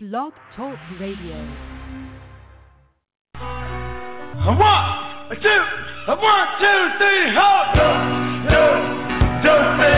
Blog Talk Radio. A one, a two, a one, two, three, hold. Do, do, do,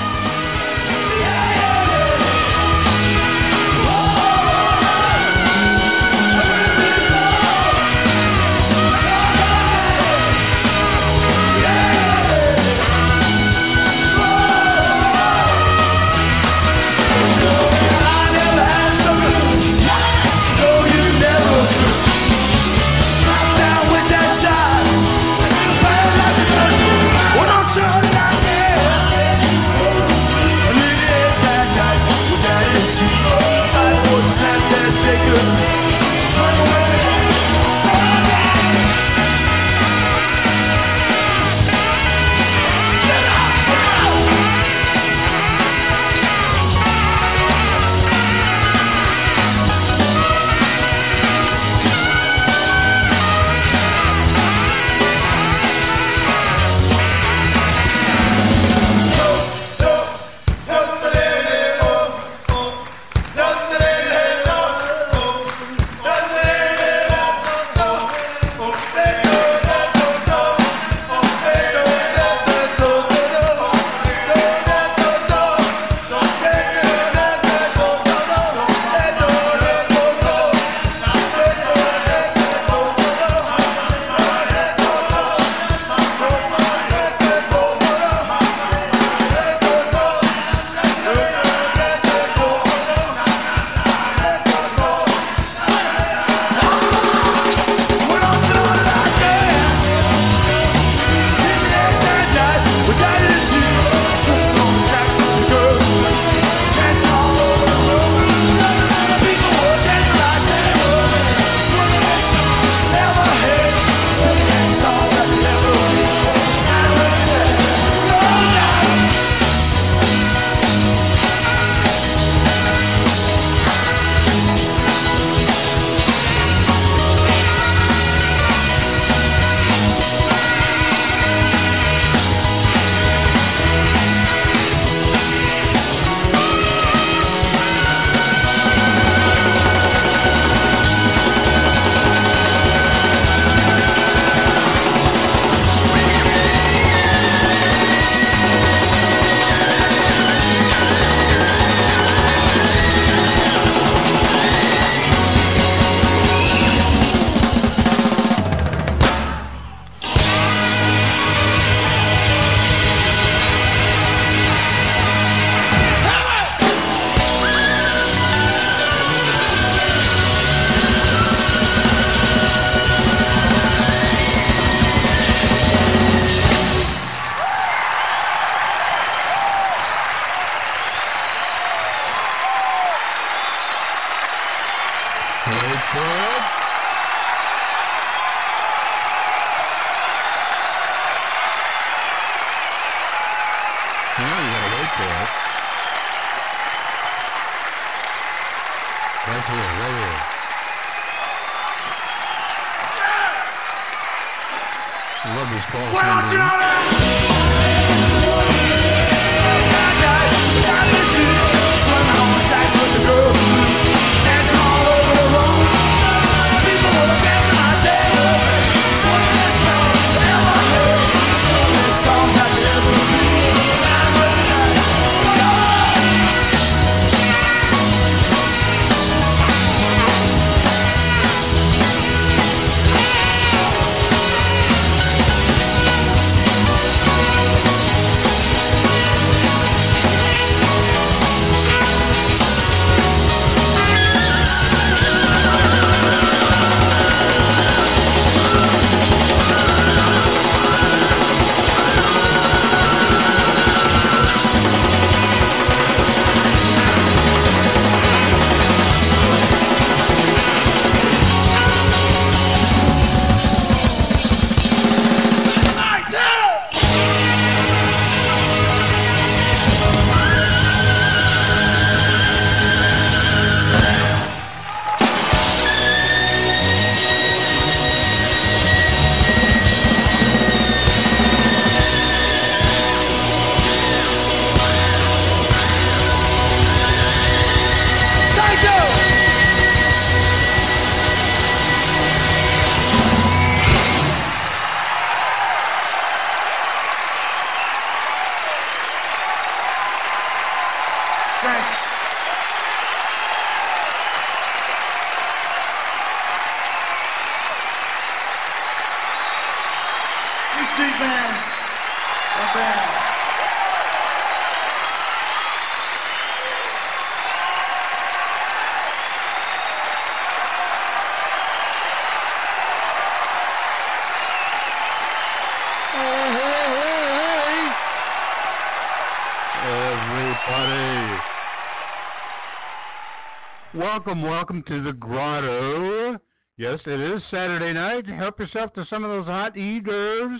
welcome, welcome to the grotto. Yes, it is Saturday night. Help yourself to some of those hot e d'oeuvres.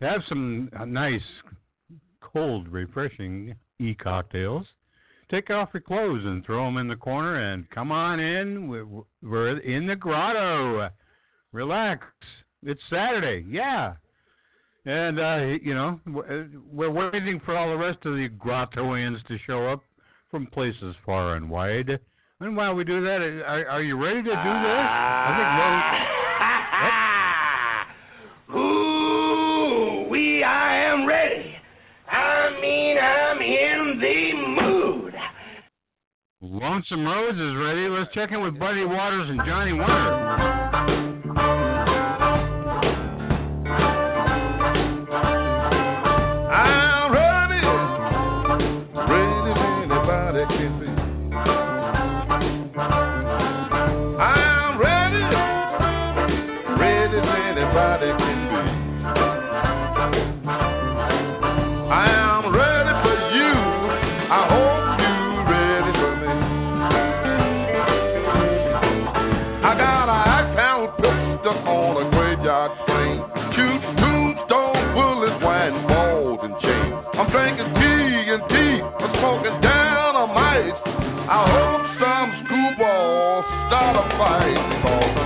Have some uh, nice, cold, refreshing e cocktails. Take off your clothes and throw them in the corner and come on in. We're in the grotto. Relax. It's Saturday. Yeah. And, uh, you know, uh, we're waiting for all the rest of the grottoians to show up from places far and wide. And while we do that, are, are you ready to do this? I think ah. no. Ooh, we, I am ready. I mean, I'm in the mood. Lonesome Rose is ready. Let's check in with Muddy Waters and Johnny Winter. night.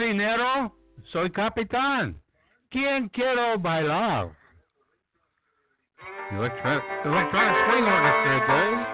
marinero, soy capitán. ¿Quién quiero bailar? Electronic, electronic Swing Orchestra, Dave.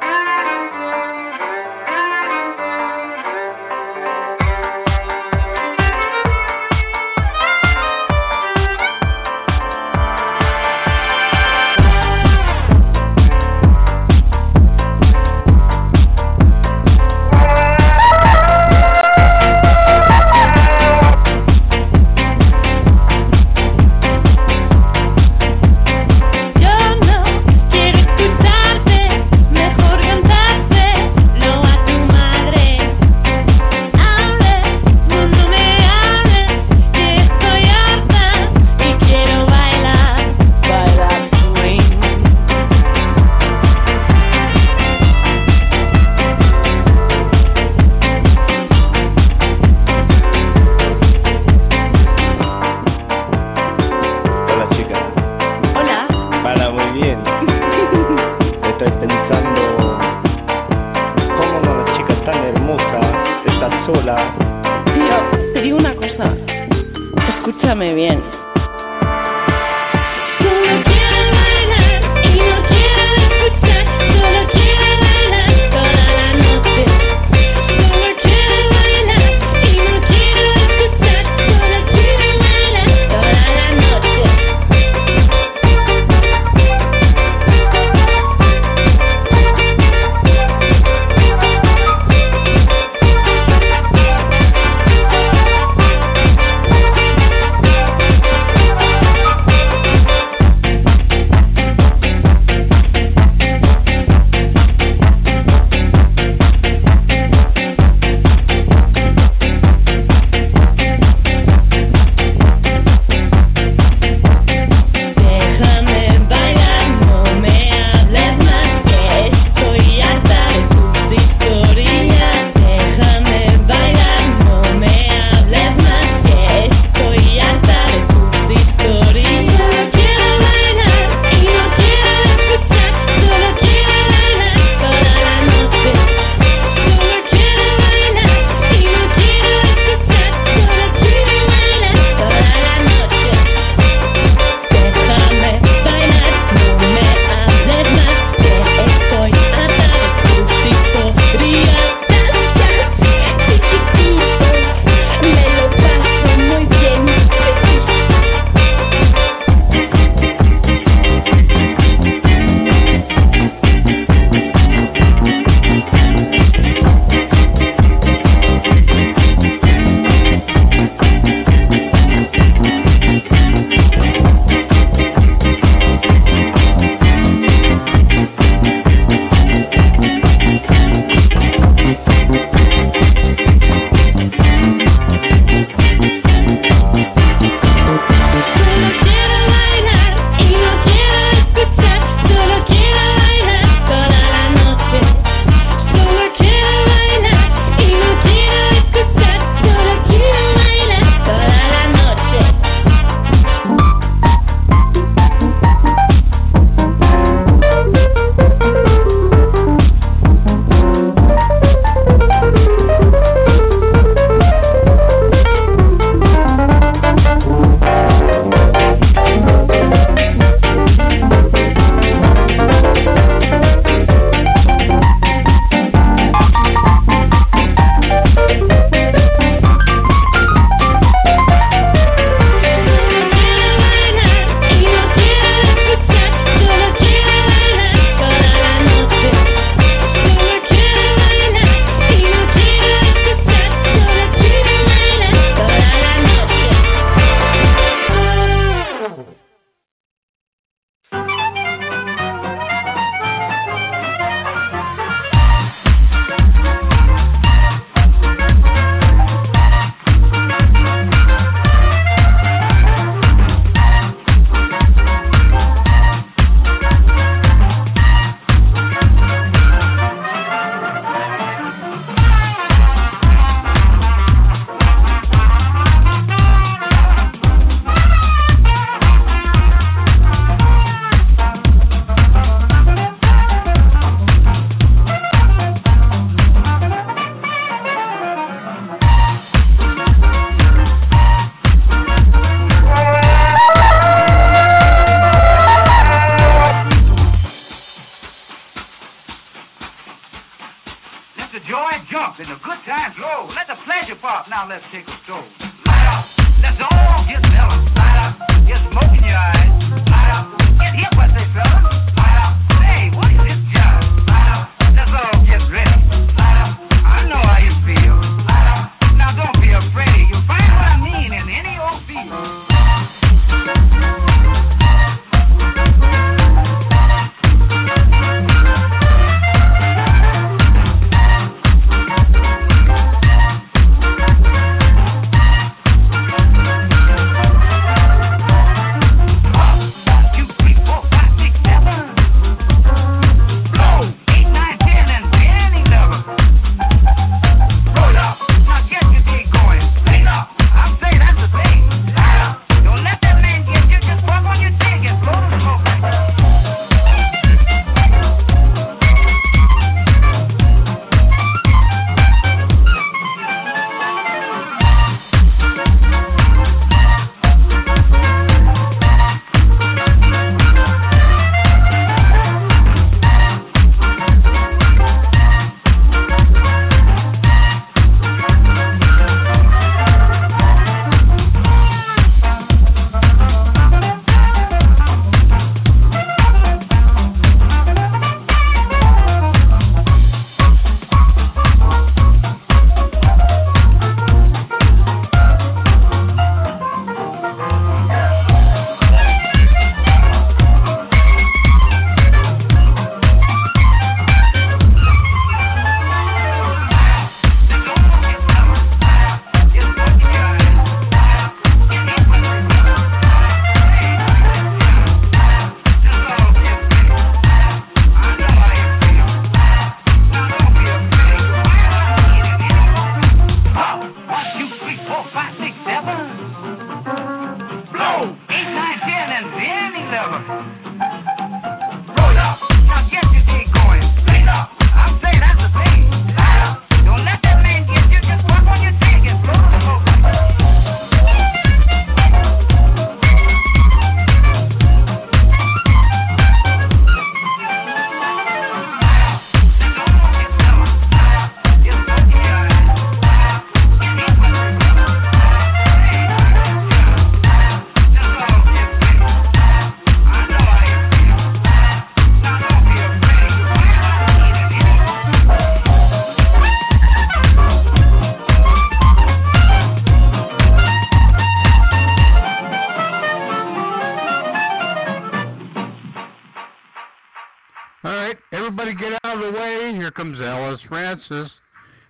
here comes Alice Francis,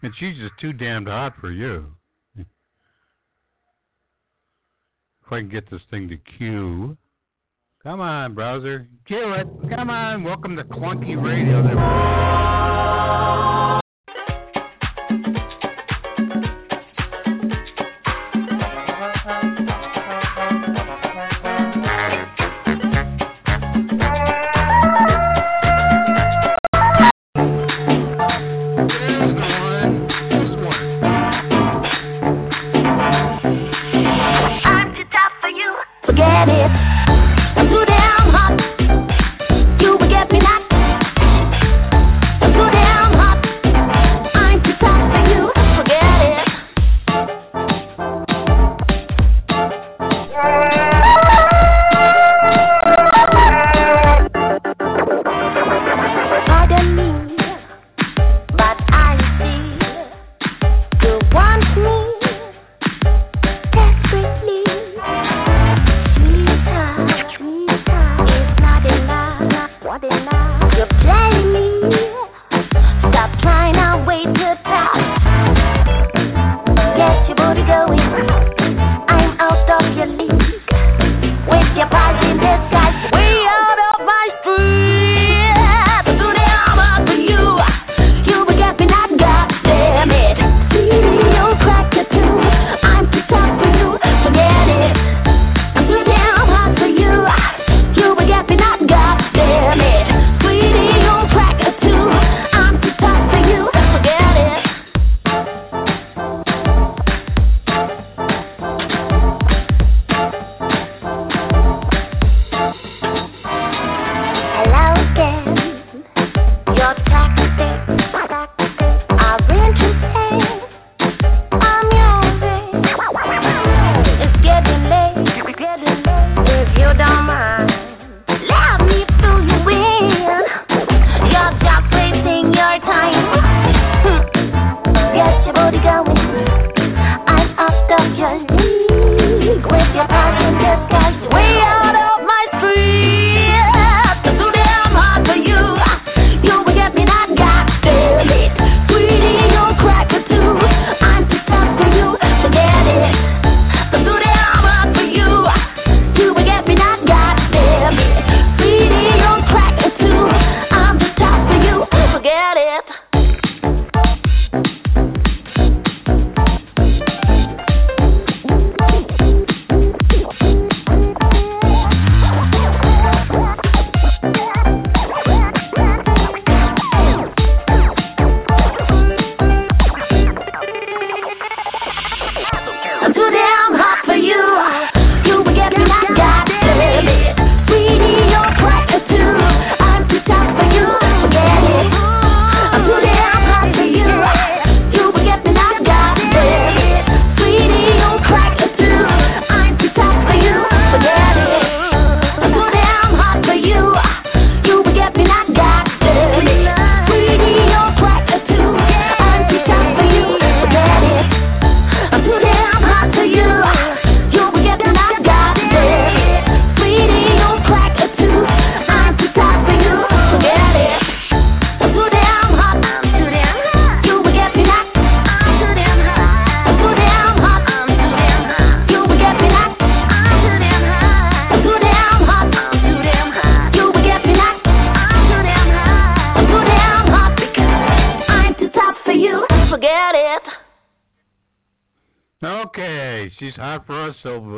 and she's just too damned hot for you. if I can get this thing to queue. Come on, browser. Cue it. Come on. Welcome to Clunky Radio. There.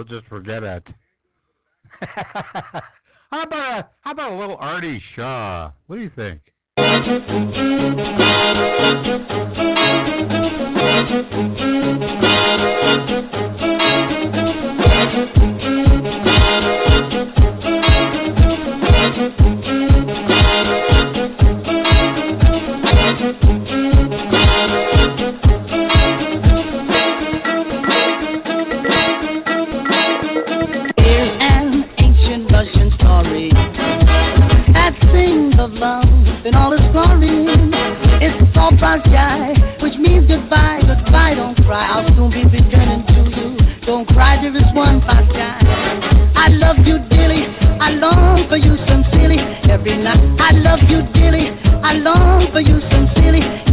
just forget it. how about a how about a little Artie Shaw? What do you think? cry, I'll soon be returning to you. Don't cry, there is one sunshine. I love you dearly, I long for you sincerely. Every night, I love you dearly, I long for you sincerely.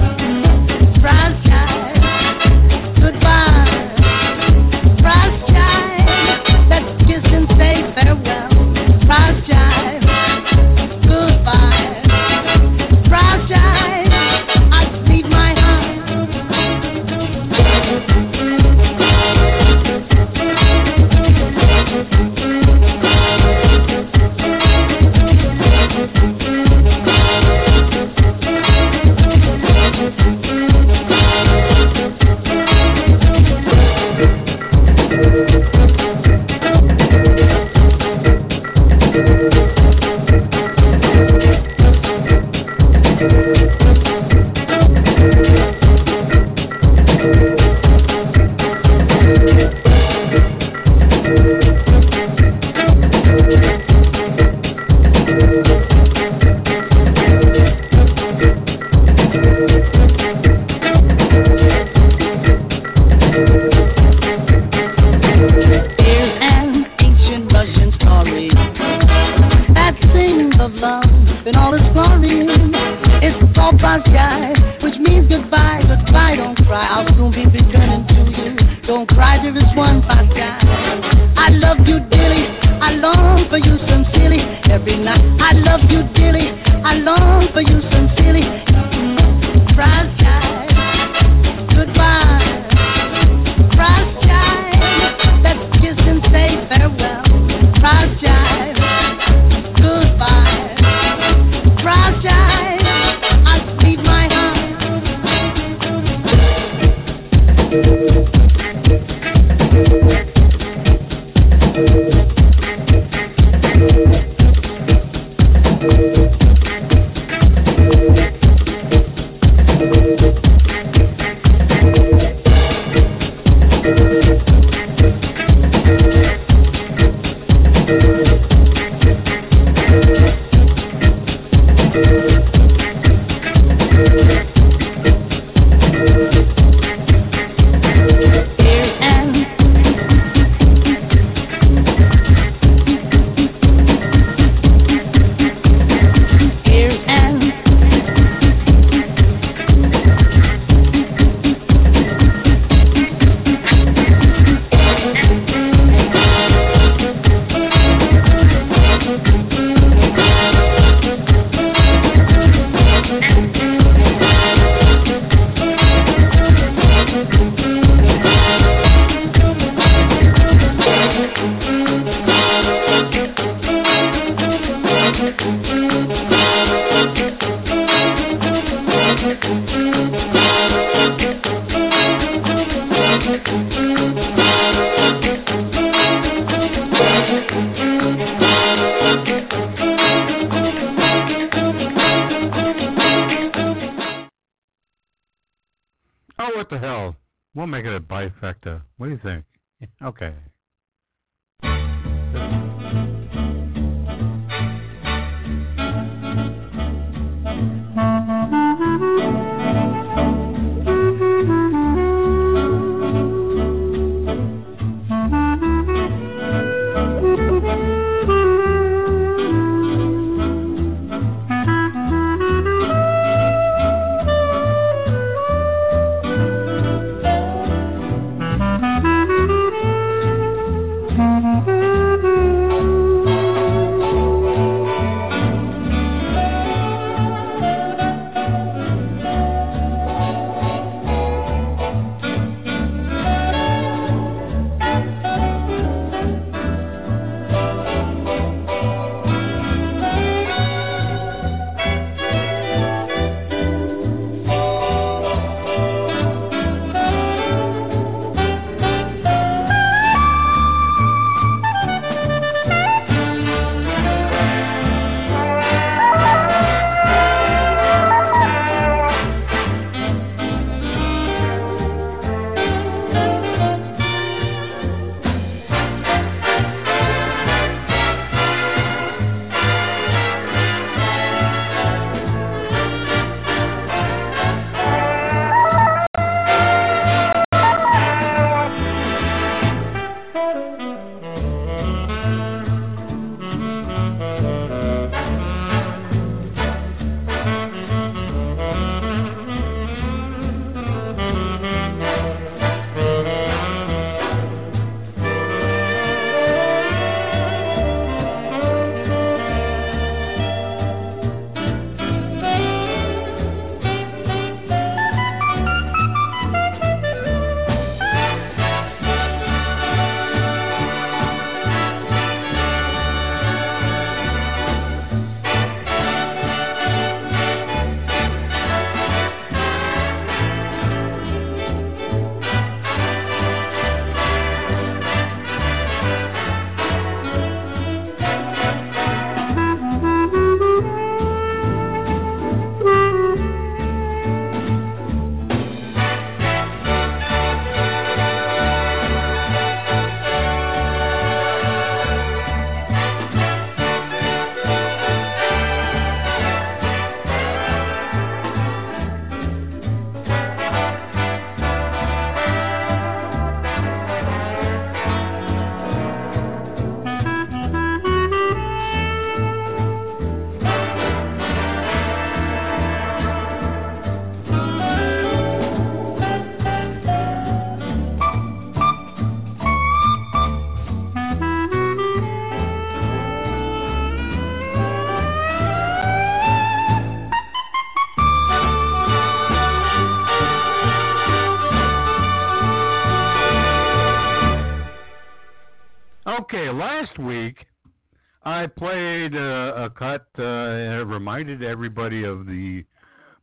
I played uh, a cut uh, and it reminded everybody of the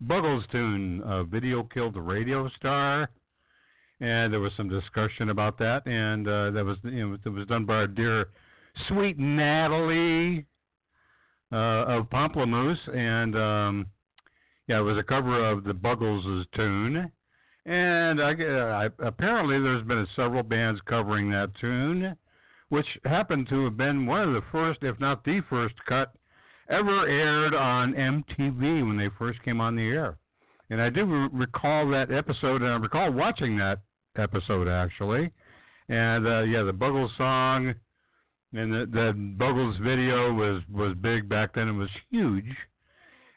Buggles tune, uh, "Video Killed the Radio Star," and there was some discussion about that, and uh, that was you know, it was done by our dear sweet Natalie uh, of Pomplamoose, and um, yeah, it was a cover of the Buggles' tune. And I, I, apparently, there's been several bands covering that tune, which happened to have been one of the first, if not the first, cut ever aired on MTV when they first came on the air. And I do re- recall that episode, and I recall watching that episode actually. And uh, yeah, the Buggles song and the, the Buggles video was was big back then. It was huge,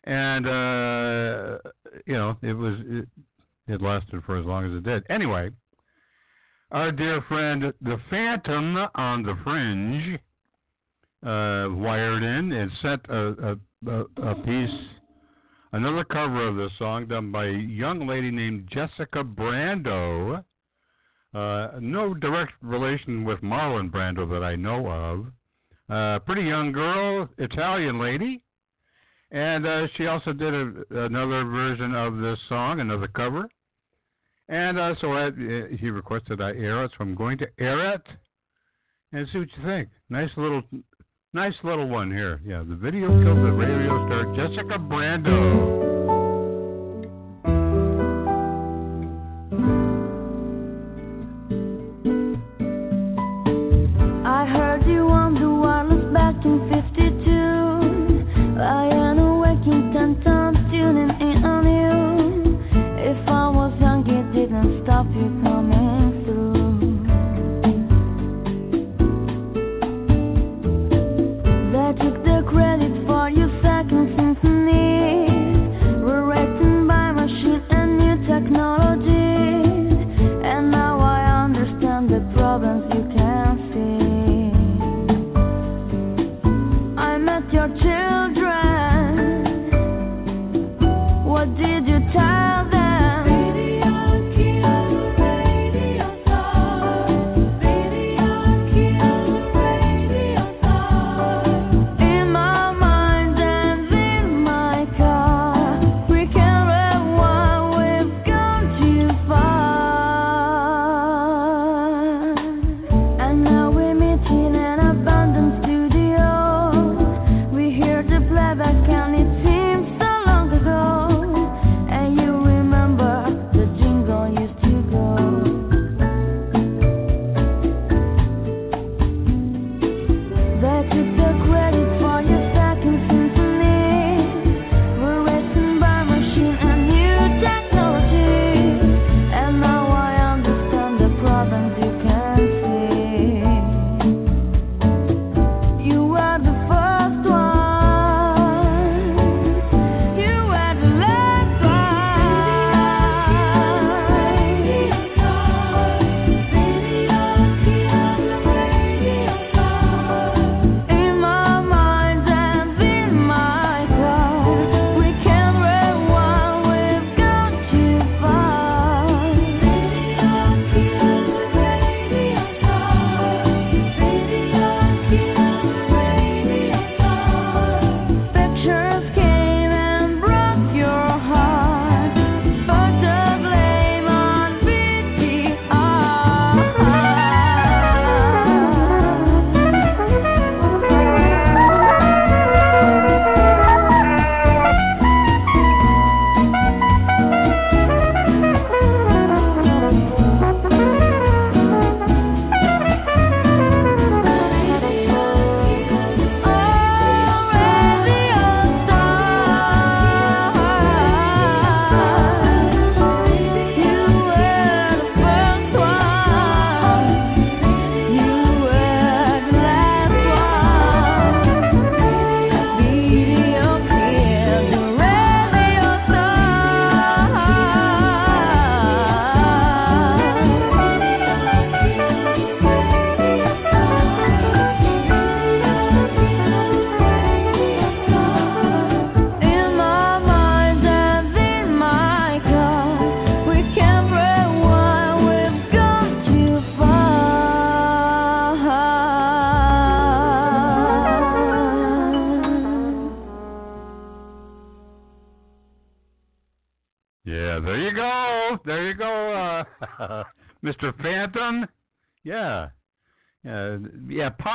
and uh, you know it was it, it lasted for as long as it did. Anyway, our dear friend the Phantom on the Fringe uh, wired in and sent a, a, a piece, another cover of this song done by a young lady named Jessica Brando. Uh, no direct relation with Marlon Brando that I know of. Uh, pretty young girl, Italian lady. And uh, she also did a, another version of this song, another cover. And uh, so I, he requested I air it, so I'm going to air it and see what you think. Nice little Nice little one here. Yeah, the video killed the radio star Jessica Brando.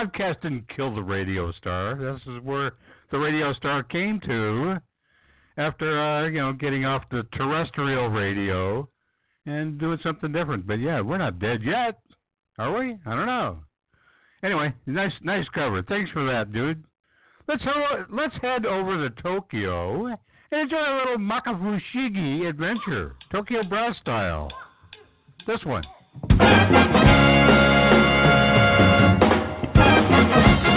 Podcast didn't kill the radio star. This is where the radio star came to after, uh, you know, getting off the terrestrial radio and doing something different. But yeah, we're not dead yet, are we? I don't know. Anyway, nice, nice cover. Thanks for that, dude. Let's ho- let's head over to Tokyo and enjoy a little Makafushigi adventure, Tokyo Brass style. This one. Thank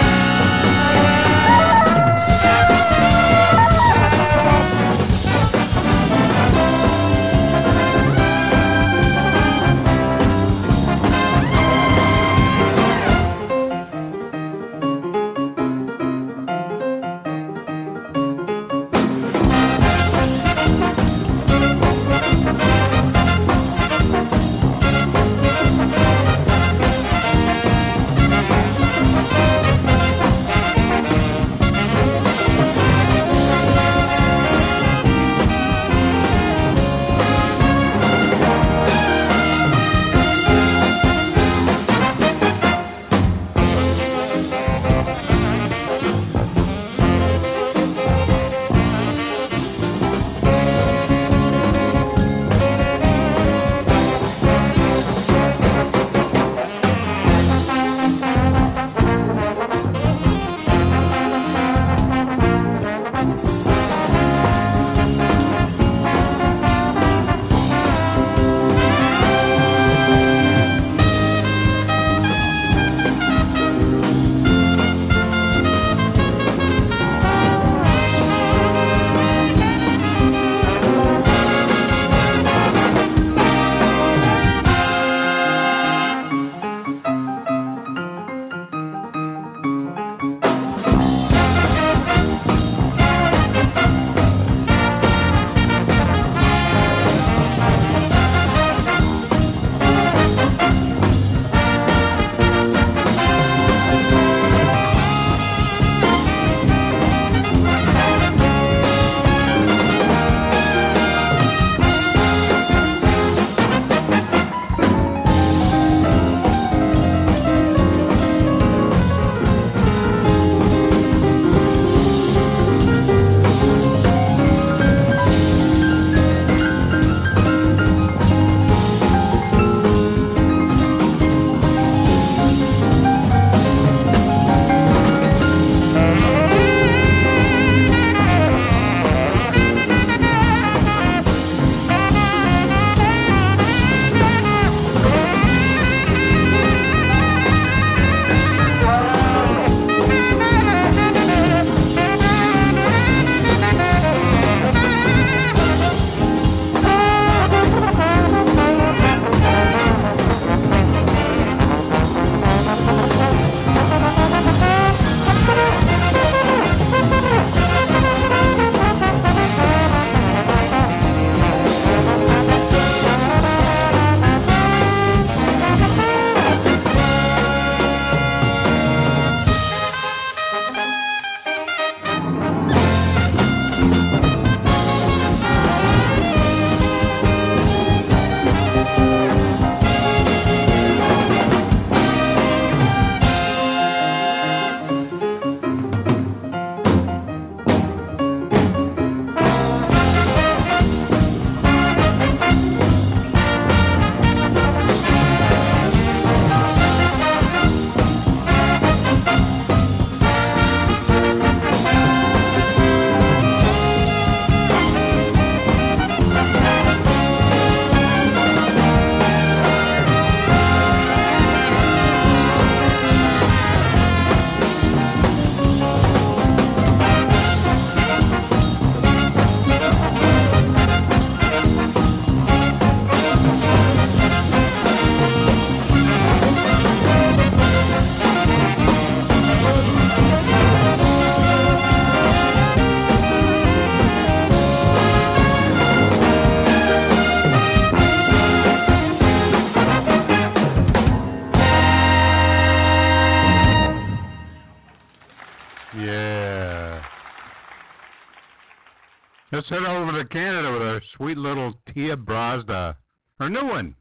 sent over to Canada with our sweet little Tia Brazda, her new one,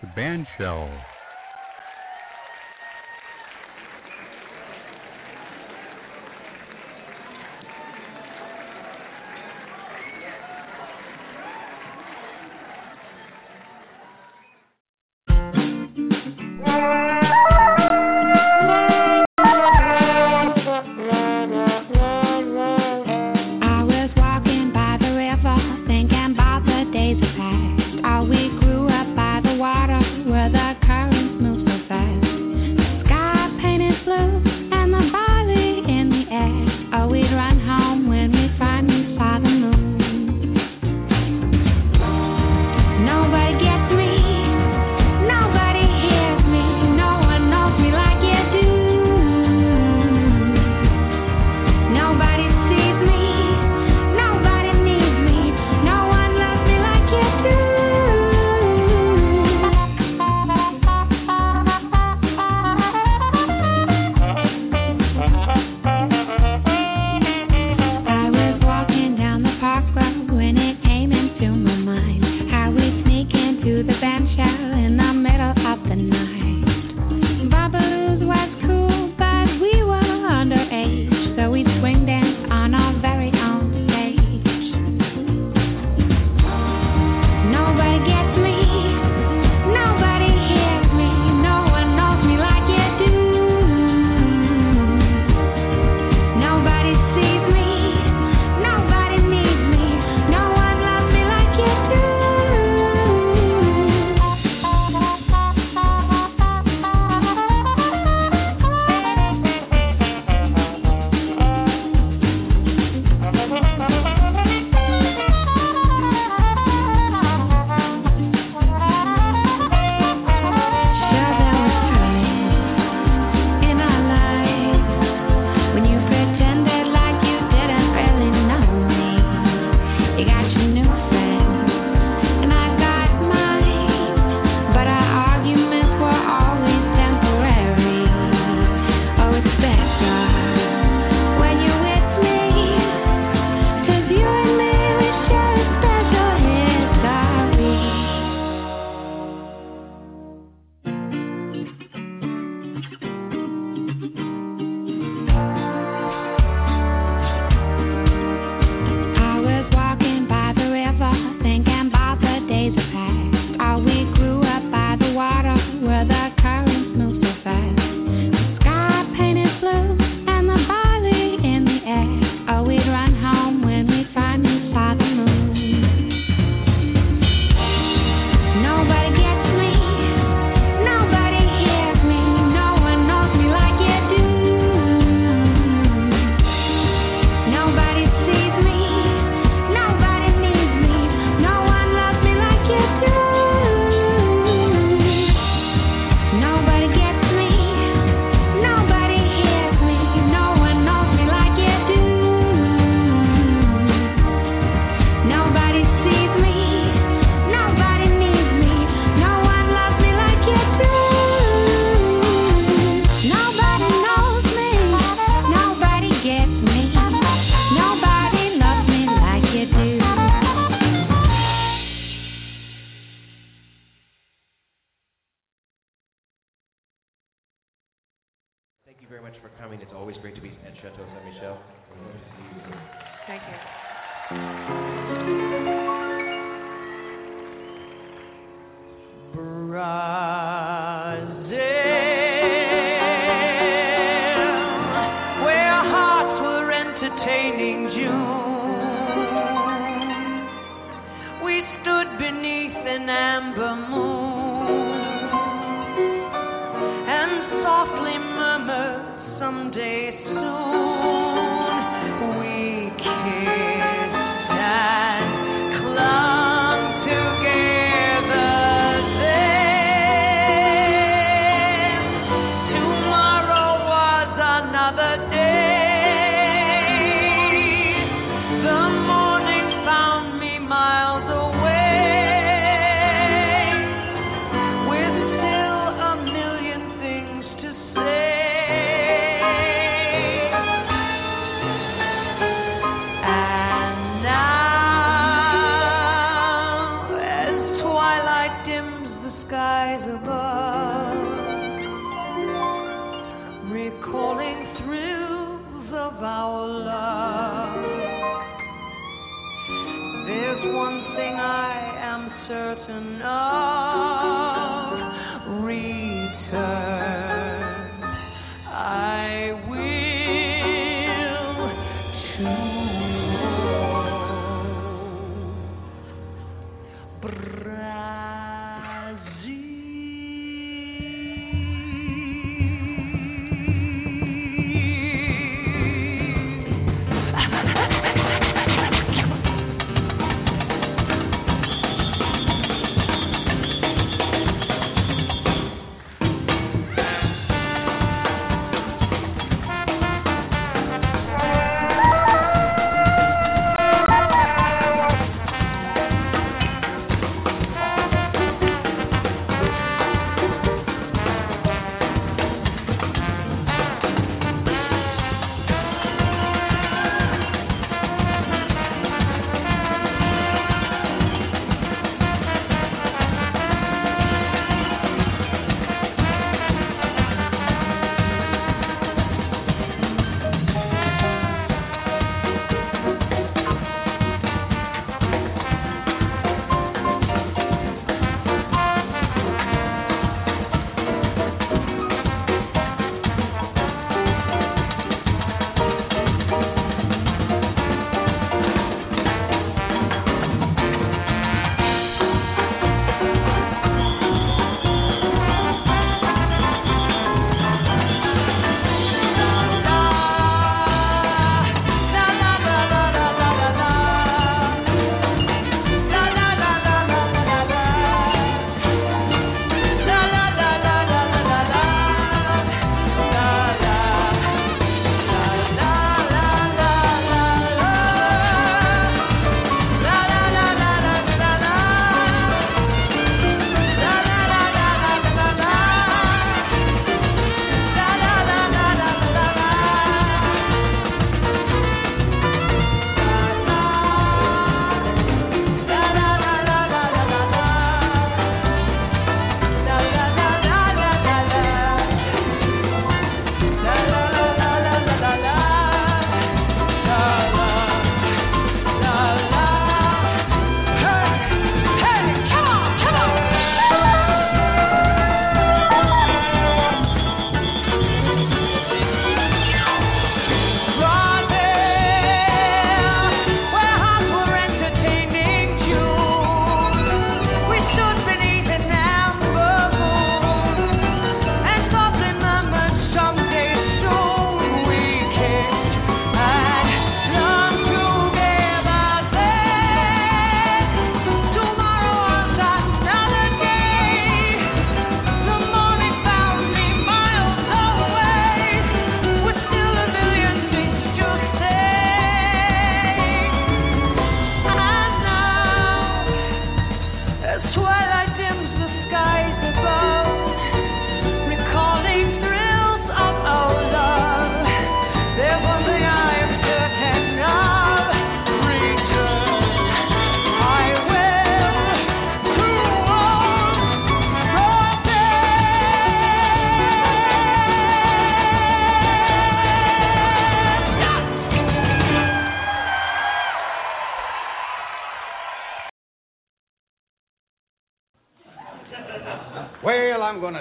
the Bandshell.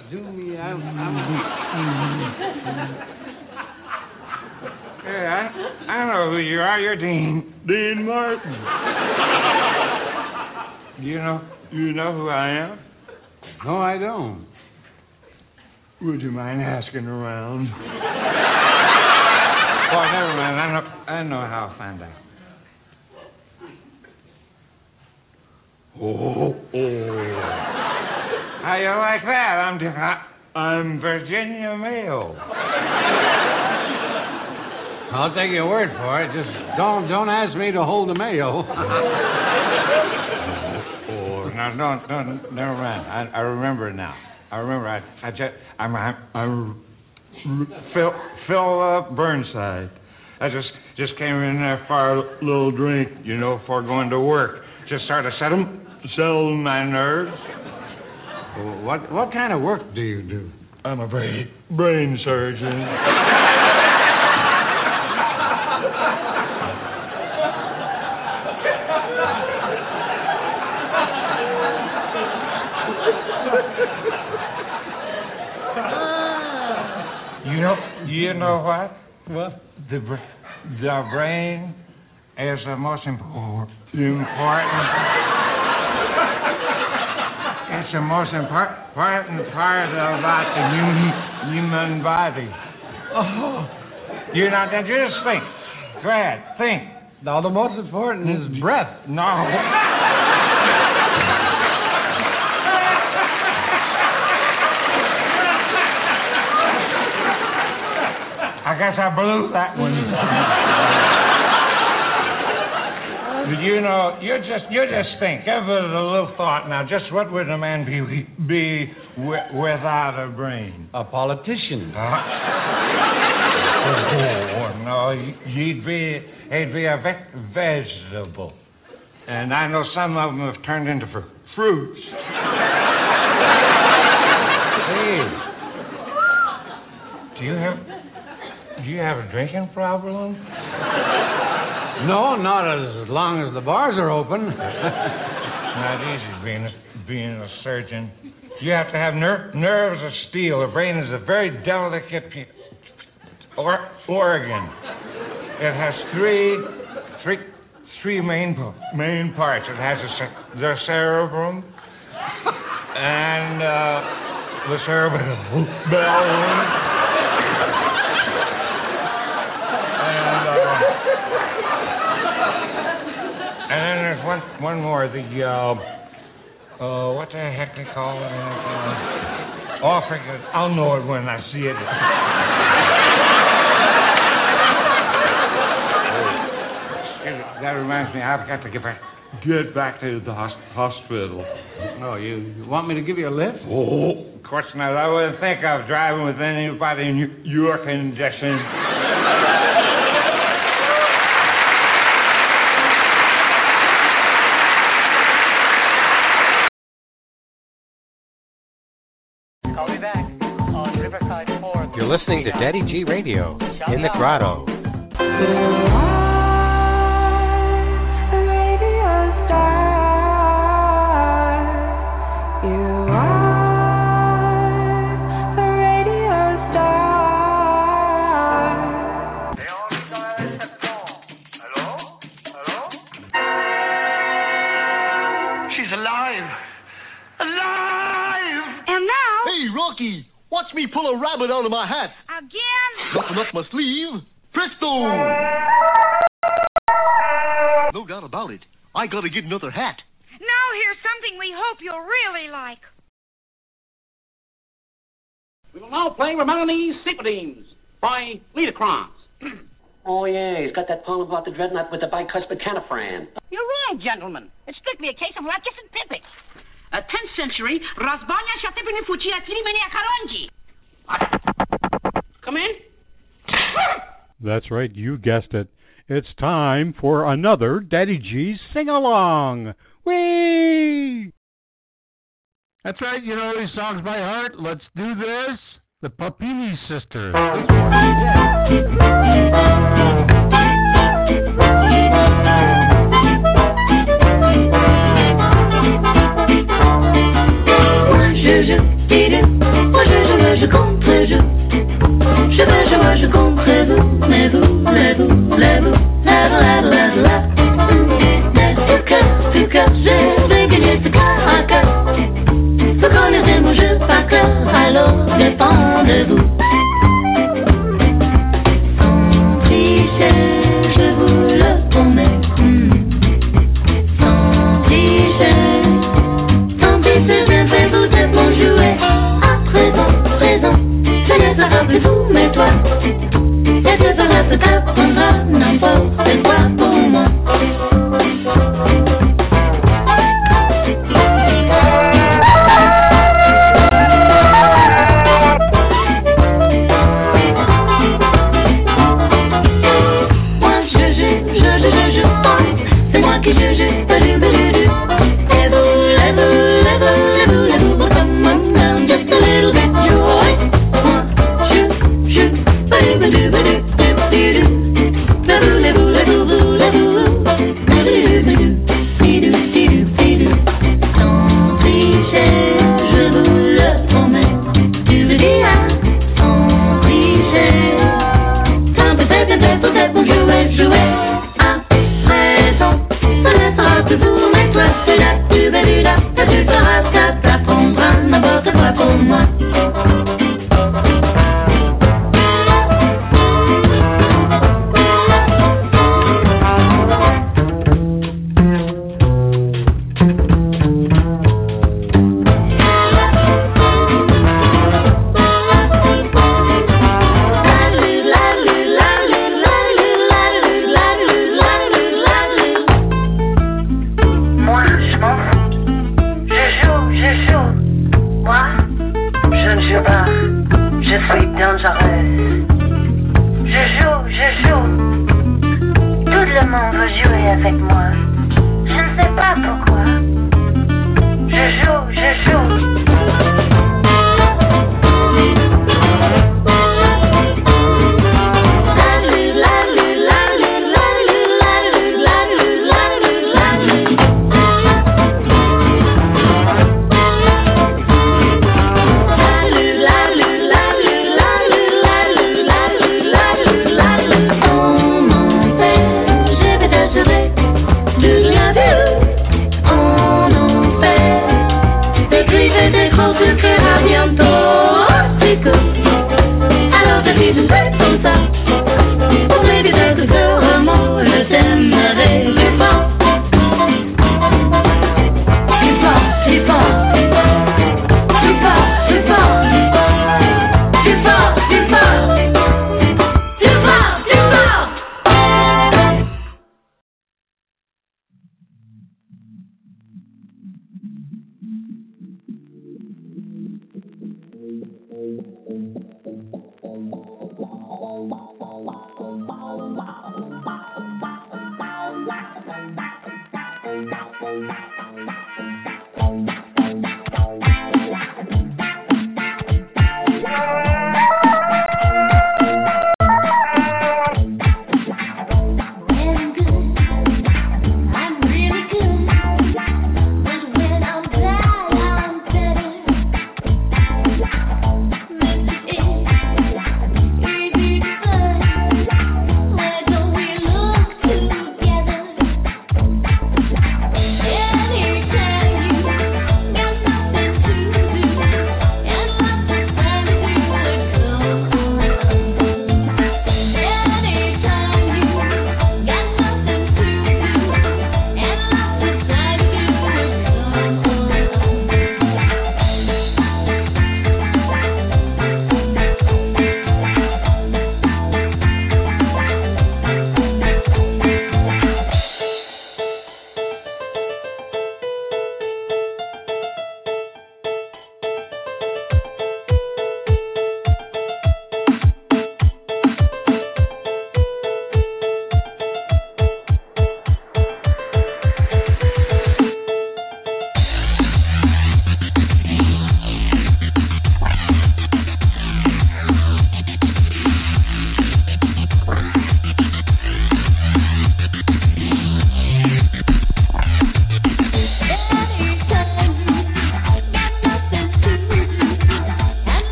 Well, gonna do me. I'm. I'm Yeah, I, I know who you are. You're Dean. Dean Martin. you know, you know who I am? no, I don't. Would you mind asking around? oh, never mind. I know, I know how I'll find out. Oh, oh. How you like that? I'm, I'm Virginia Mayo. I'll take your word for it. Just don't don't ask me to hold the mayo. Oh, no, no, no, never mind. I, I remember now. I remember. I, I just, I'm, I'm, I'm Phil, Phil uh, Burnside. I just, just came in there for a little drink, you know, before going to work. Just sort of settle, settle my nerves. What what kind of work do you do? I'm a brain brain surgeon. you know, you know what? What? The the brain is the most important important it's the most important part about the human human body. Oh, you know, then just think. Go ahead, think. Now, the most important is breath. No. I guess I blew that one. You know, you just you just think. Give it a little thought now. Just what would a man be be wi- without a brain? A politician. Oh no, you'd be he'd be a ve- vegetable, and I know some of them have turned into fr- fruits. Hey, do you have do you have a drinking problem? No, not as long as the bars are open. It's not easy being a, being a surgeon. You have to have ner- nerves of steel. The brain is a very delicate pe- or- organ. It has three, three, three main main parts. It has ce- the cerebrum and uh, the cerebellum. and, uh, and then there's one one more. The uh, uh, what the heck they call it? Uh, oh, it. I'll know it when I see it. that reminds me, I've got to get back get back to the hos- hospital. No, you, you want me to give you a lift? Oh, of course not. I wouldn't think of driving with anybody in your condition. Call listening to Daddy G Radio in the Grotto. A rabbit out of my hat. again, Nothing up my sleeve. Presto! No doubt about it. I gotta get another hat. now here's something we hope you'll really like. We will now play Romani's Sympathies by Liederkranz. Oh, yeah, he's got that poem about the dreadnought with the bicuspid canifran. You're wrong, gentlemen. It's strictly a case of Ratchis and Pippets. A 10th century Razbanya Shatipini Fuchia Tirimenia Karonji. Come in. That's right, you guessed it. It's time for another Daddy G sing along. Whee! That's right, you know these songs by heart. Let's do this. The Papini Sisters. Je, je, dis moi je, je, je contre je. Je je, me, je gagner ce cœur à cœur. Plus vous, mais toi. Et que cela se t'apprendra n'importe quoi pour. Moi,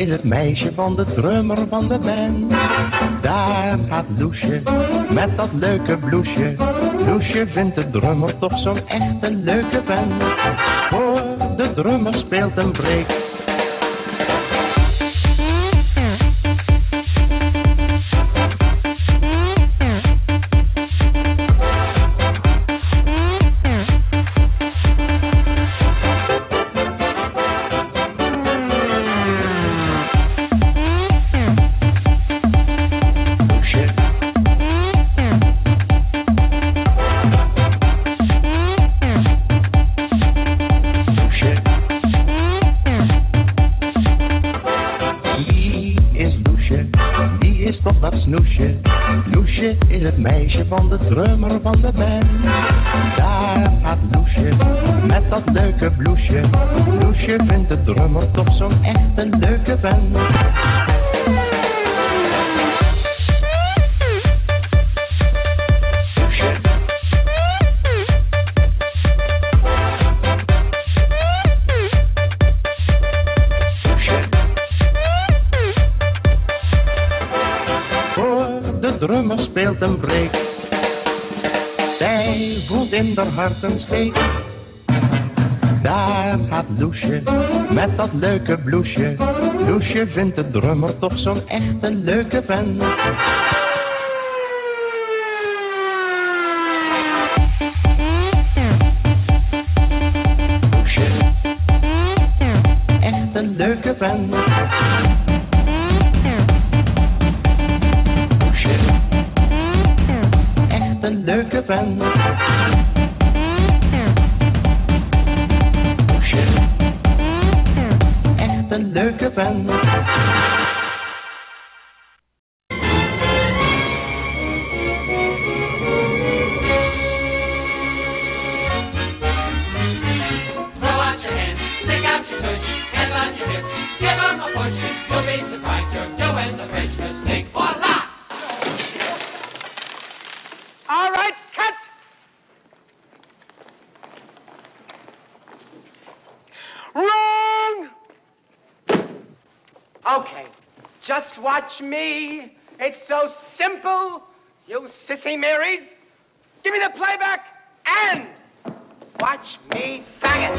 is het meisje van de drummer van de band. Daar gaat Loesje, met dat leuke bloesje. Loesje vindt de drummer toch zo'n echte leuke band. Voor de drummer speelt een breek het meisje van de drummer van de band. Daar gaat Loesje, met dat leuke bloesje. Loesje vindt de drummer toch zo'n echt een leuke band. Daar gaat Loesje met dat leuke bloesje. Loesje vindt de drummer toch zo'n echte leuke vent. Me. It's so simple. You sissy Marys. Give me the playback and watch me bang it.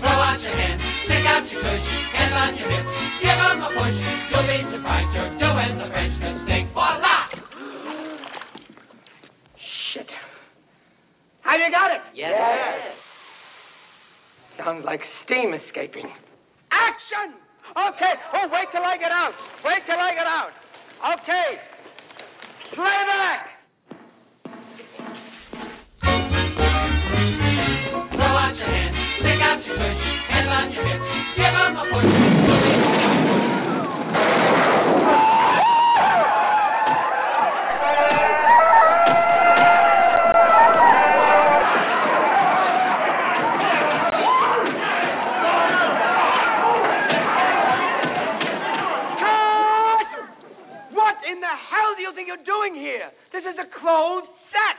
Throw out your hands, stick out your tush, hands on your hips, give 'em a push. You'll be surprised you're doing the French mistake. Voila! Shit. Have you got it? Yes. Sounds like steam escaping. Action! Okay. Oh, wait till I get out. Wait till I get out. Okay. Playback. Throw out your hands, stick out your your hips, give a push. You're doing here? This is a closed set.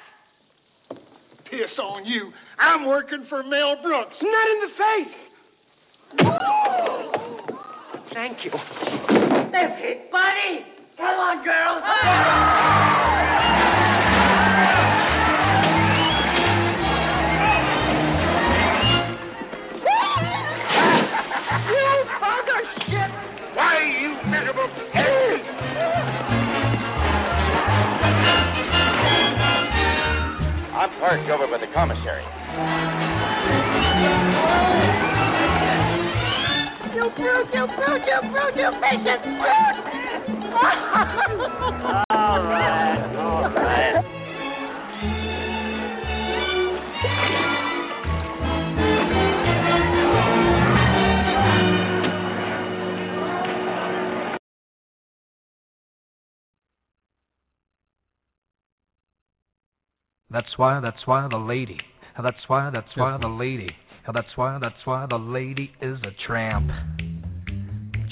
Piss on you. I'm working for Mel Brooks. Not in the face. Thank you. That's it, buddy. Come on, girls. You I'm parked over by the commissary. You brute, you brute, you brute, you vicious brute! All right, all right. That's why, that's why the lady. That's why, that's why the lady. That's why, that's why the lady is a tramp.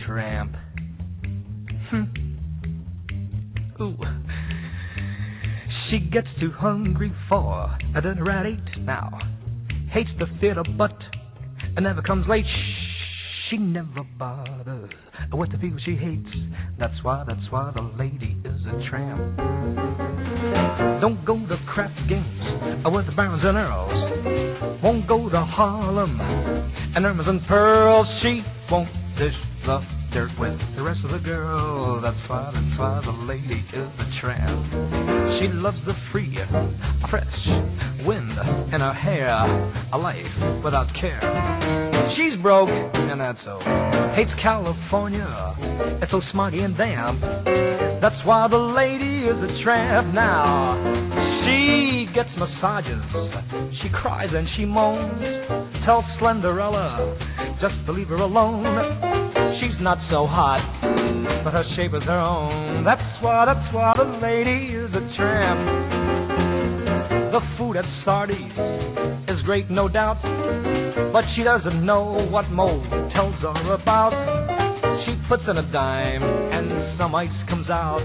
Tramp. Hmm. Ooh. She gets too hungry for a dinner at eight now. Hates the theater, but never comes late. She never bothers with the people she hates. That's why, that's why the lady is a tramp. Don't go to crap games with the barons and earls. Won't go to Harlem and Irmas and pearls. She won't dish the dirt with the rest of the girls. That's why, that's why the lady is a tramp. She loves the free, fresh wind in her hair, a life without care. She's broke, and that's so. Hates California, it's so smoggy and damp. That's why the lady is a tramp now. She gets massages, she cries and she moans. Tell Slenderella just to leave her alone. She's not so hot, but her shape is her own. That's why, that's why the lady is a tramp. The food at Sardi's is great, no doubt, but she doesn't know what mold tells her about. She puts in a dime and some ice comes out.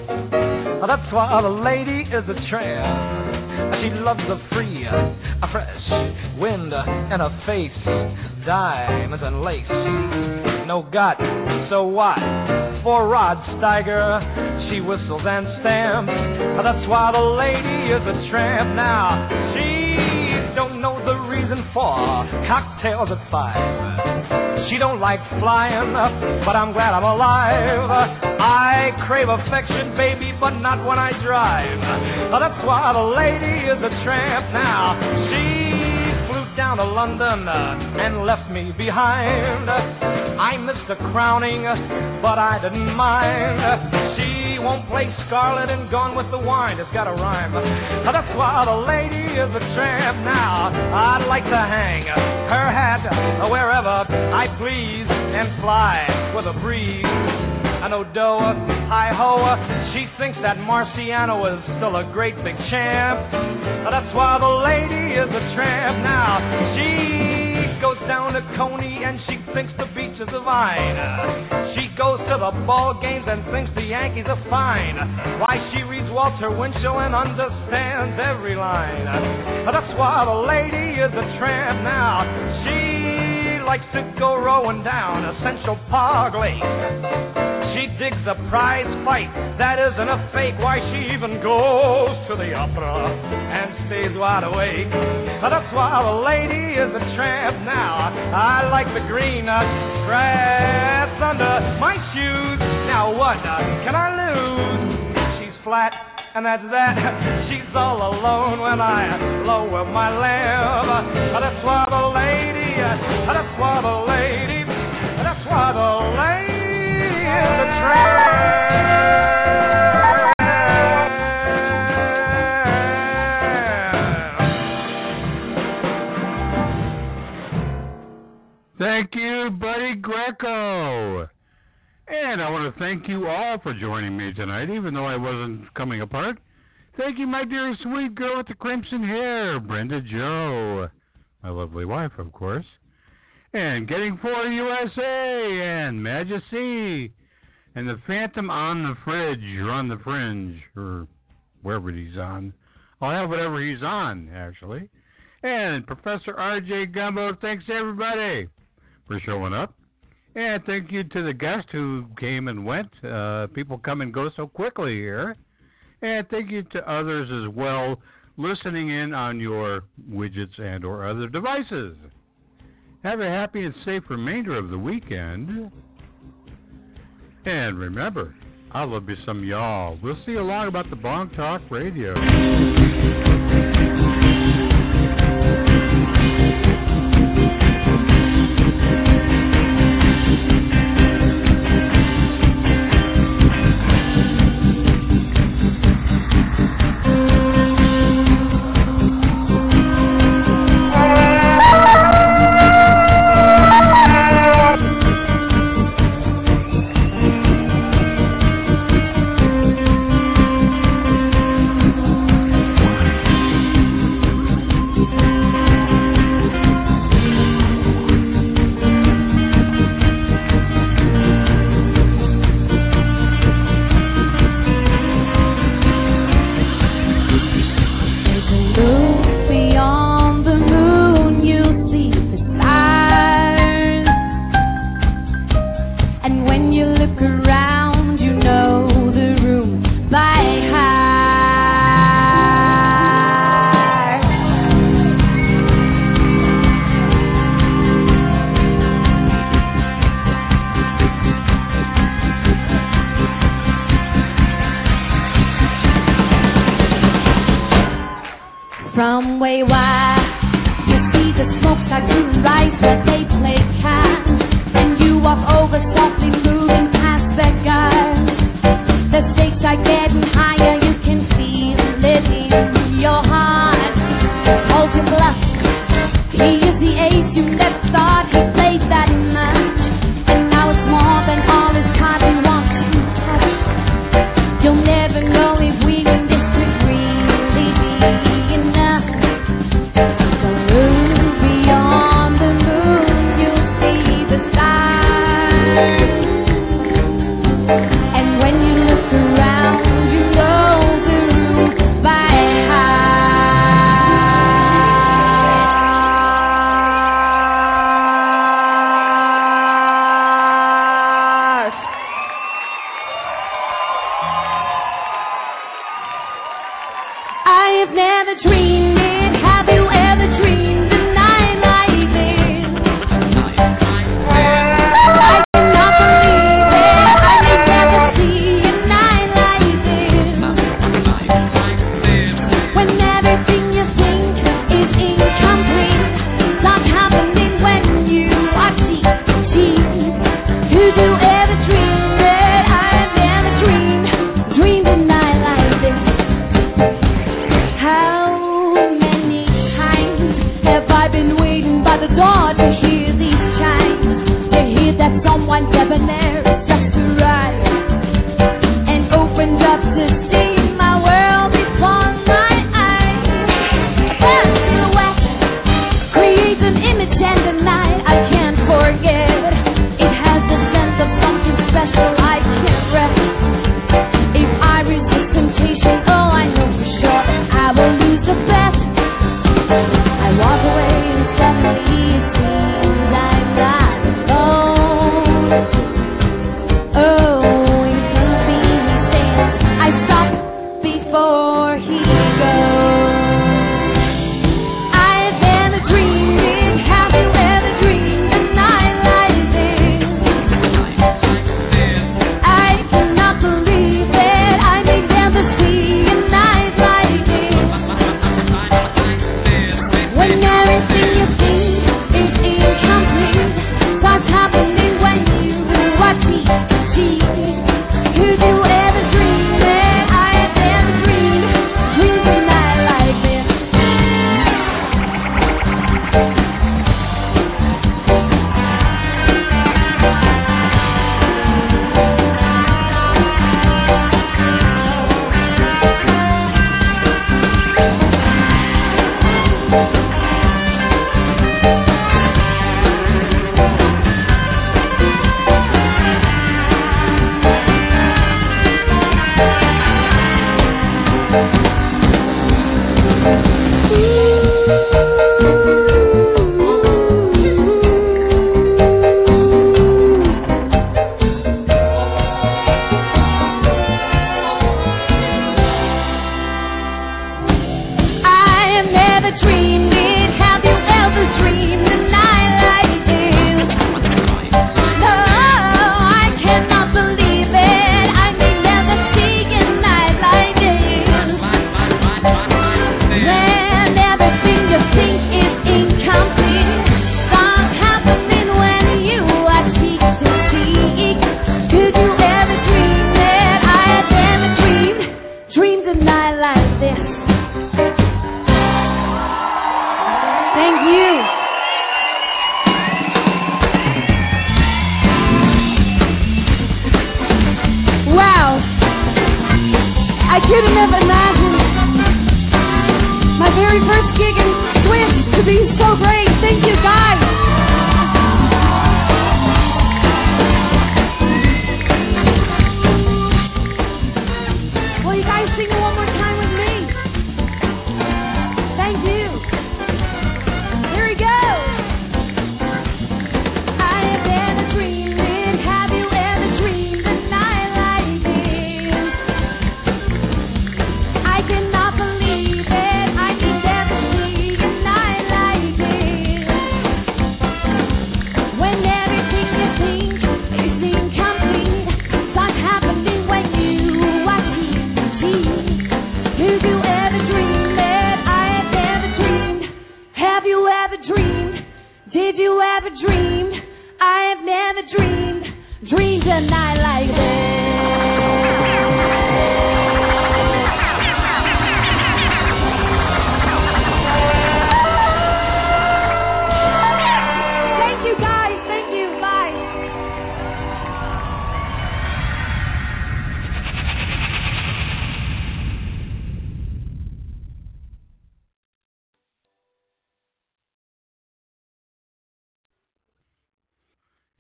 That's why the lady is a tramp. She loves the free, uh, a fresh wind uh, in her face, diamonds and lace. No gut, so what? for Rod Steiger. She whistles and stamps. That's why the lady is a tramp now. She don't know the reason for cocktails at five. She don't like flying, but I'm glad I'm alive. I crave affection, baby, but not when I drive. That's why the lady is a tramp now. She flew down to London and left me behind. I missed a crowning, but I didn't mind. She won't play Scarlett and Gone with the Wind. It's got a rhyme. That's why the lady is a tramp now. I'd like to hang her hat wherever I please and fly with a breeze. I know Doa, hi ho, she thinks that Marciano is still a great big champ. That's why the lady is a tramp now. She goes down to Coney and she thinks the beach is divine. She goes to the ball games and thinks the Yankees are fine. Why she reads Walter Winchell and understands every line. That's why the lady is a tramp now. She likes to go rowing down a Central Park Lake. She digs a prize fight that isn't a fake. Why she even goes to the opera and stays wide awake. That's why the lady is a tramp now. I like the green grass under my shoes. Now what uh, can I lose? She's flat. And that's that. She's all alone when I lower my lamp. That's why the lady. That's why the lady. That's why the lady is a Thank you, Buddy Greco. And I want to thank you all for joining me tonight, even though I wasn't coming apart. Thank you, my dear sweet girl with the crimson hair, Brenda Joe. My lovely wife, of course. And Getting Four USA and Majesty. And the Phantom on the Fridge or on the Fringe or wherever he's on. I'll have whatever he's on, actually. And Professor R.J. Gumbo, thanks everybody for showing up. And thank you to the guest who came and went. Uh, people come and go so quickly here. And thank you to others as well listening in on your widgets and or other devices. Have a happy and safe remainder of the weekend. And remember, I love you some y'all. We'll see you along about the Blog Talk Radio.